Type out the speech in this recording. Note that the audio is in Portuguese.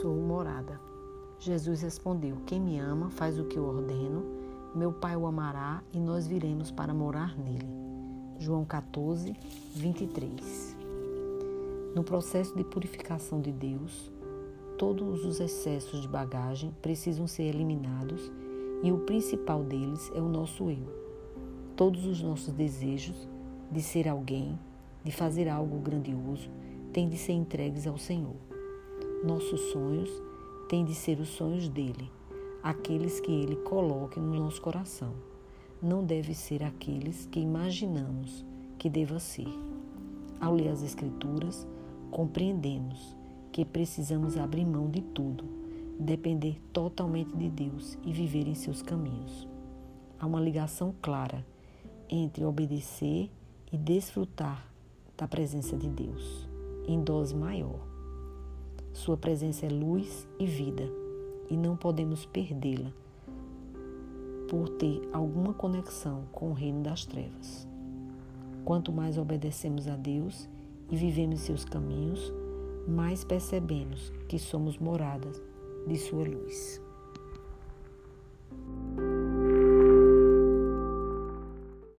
sou morada. Jesus respondeu: Quem me ama faz o que eu ordeno, meu Pai o amará e nós viremos para morar nele. João 14, 23. No processo de purificação de Deus, todos os excessos de bagagem precisam ser eliminados e o principal deles é o nosso eu. Todos os nossos desejos de ser alguém, de fazer algo grandioso, têm de ser entregues ao Senhor. Nossos sonhos têm de ser os sonhos dele, aqueles que ele coloque no nosso coração. Não deve ser aqueles que imaginamos que deva ser. Ao ler as Escrituras, compreendemos que precisamos abrir mão de tudo, depender totalmente de Deus e viver em seus caminhos. Há uma ligação clara entre obedecer e desfrutar da presença de Deus em dose maior. Sua presença é luz e vida e não podemos perdê-la por ter alguma conexão com o reino das trevas. Quanto mais obedecemos a Deus e vivemos seus caminhos, mais percebemos que somos moradas de Sua luz.